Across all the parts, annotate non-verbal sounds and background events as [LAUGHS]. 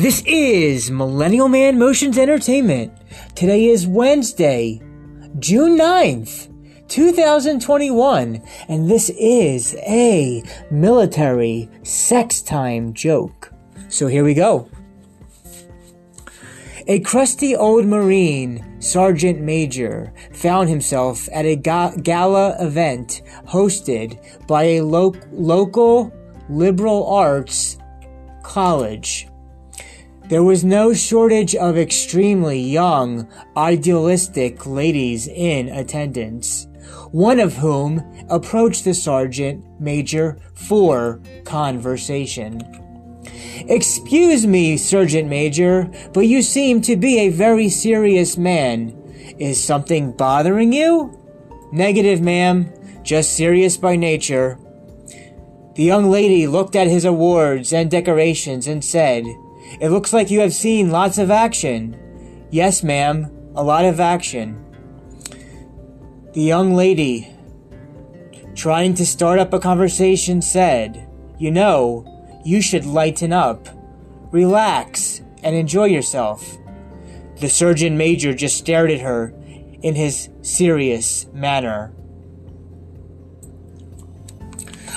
This is Millennial Man Motions Entertainment. Today is Wednesday, June 9th, 2021, and this is a military sex time joke. So here we go. A crusty old Marine, Sergeant Major, found himself at a ga- gala event hosted by a lo- local liberal arts college. There was no shortage of extremely young, idealistic ladies in attendance, one of whom approached the sergeant major for conversation. Excuse me, Sergeant Major, but you seem to be a very serious man. Is something bothering you? Negative, ma'am. Just serious by nature. The young lady looked at his awards and decorations and said, It looks like you have seen lots of action. Yes, ma'am, a lot of action. The young lady, trying to start up a conversation, said, You know, you should lighten up, relax, and enjoy yourself. The Surgeon Major just stared at her in his serious manner.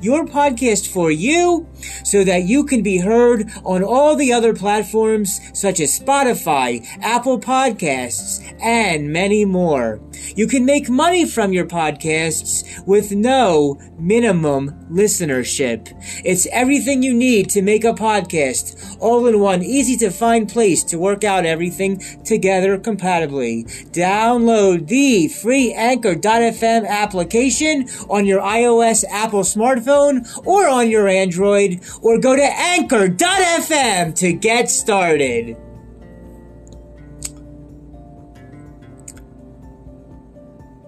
your podcast for you so that you can be heard on all the other platforms such as Spotify, Apple Podcasts, and many more. You can make money from your podcasts with no minimum listenership. It's everything you need to make a podcast, all in one easy to find place to work out everything together compatibly. Download the free Anchor.fm application on your iOS Apple smartphone or on your Android, or go to Anchor.fm to get started.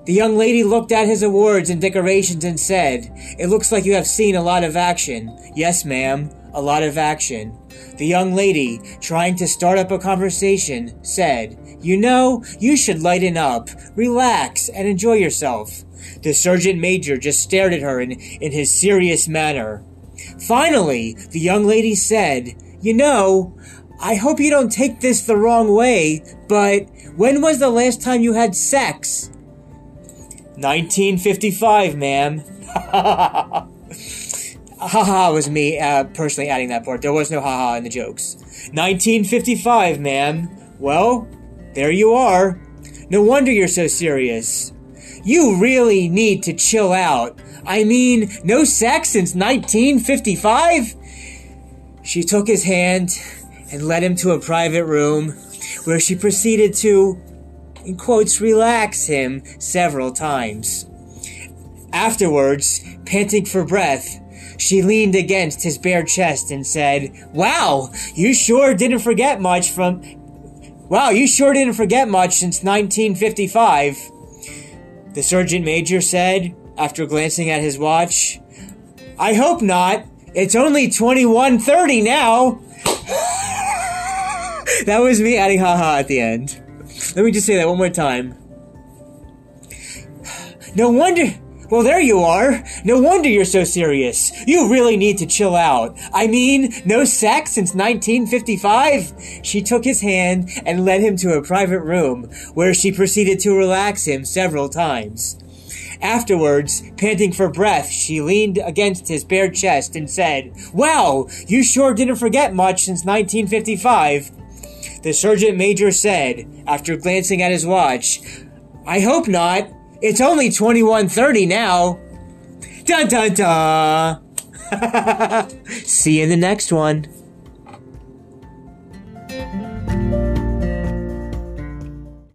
The young lady looked at his awards and decorations and said, It looks like you have seen a lot of action. Yes, ma'am, a lot of action. The young lady, trying to start up a conversation, said, You know, you should lighten up, relax, and enjoy yourself. The sergeant major just stared at her in, in his serious manner. Finally, the young lady said, You know, I hope you don't take this the wrong way, but when was the last time you had sex? 1955, ma'am. [LAUGHS] Haha was me uh, personally adding that part. There was no haha in the jokes. 1955, ma'am. Well, there you are. No wonder you're so serious. You really need to chill out. I mean, no sex since 1955? She took his hand and led him to a private room where she proceeded to quotes, relax him several times. Afterwards, panting for breath, she leaned against his bare chest and said, Wow, you sure didn't forget much from. Wow, you sure didn't forget much since 1955. The sergeant major said, after glancing at his watch. I hope not. It's only 2130 now. [LAUGHS] that was me adding haha at the end. Let me just say that one more time. No wonder. Well, there you are. No wonder you're so serious. You really need to chill out. I mean, no sex since 1955? She took his hand and led him to a private room, where she proceeded to relax him several times. Afterwards, panting for breath, she leaned against his bare chest and said, Wow, you sure didn't forget much since 1955. The sergeant major said, after glancing at his watch, I hope not. It's only 2130 now. Dun dun dun! [LAUGHS] See you in the next one.